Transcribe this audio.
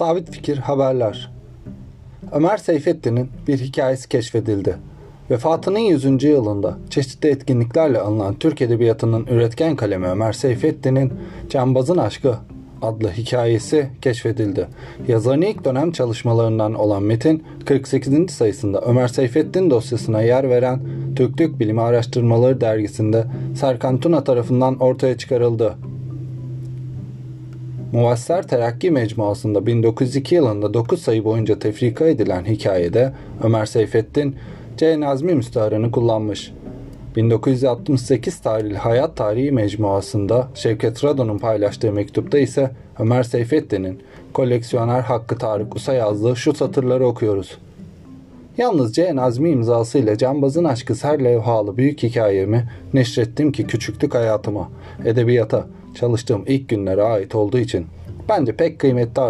Sabit Fikir Haberler Ömer Seyfettin'in bir hikayesi keşfedildi. Vefatının 100. yılında çeşitli etkinliklerle alınan Türk Edebiyatı'nın üretken kalemi Ömer Seyfettin'in Cambazın Aşkı adlı hikayesi keşfedildi. Yazarın ilk dönem çalışmalarından olan metin 48. sayısında Ömer Seyfettin dosyasına yer veren Türklük Bilimi Araştırmaları dergisinde Serkan Tuna tarafından ortaya çıkarıldı. Muvasser Terakki Mecmuası'nda 1902 yılında 9 sayı boyunca tefrika edilen hikayede Ömer Seyfettin C. Nazmi müstaharını kullanmış. 1968 tarihli Hayat Tarihi Mecmuası'nda Şevket Radon'un paylaştığı mektupta ise Ömer Seyfettin'in koleksiyoner Hakkı Tarık Us'a yazdığı şu satırları okuyoruz. Yalnızca Nazmi imzasıyla Cambazın Aşkı ser levhalı büyük hikayemi neşrettim ki küçüklük hayatıma, edebiyata, çalıştığım ilk günlere ait olduğu için bence pek kıymetli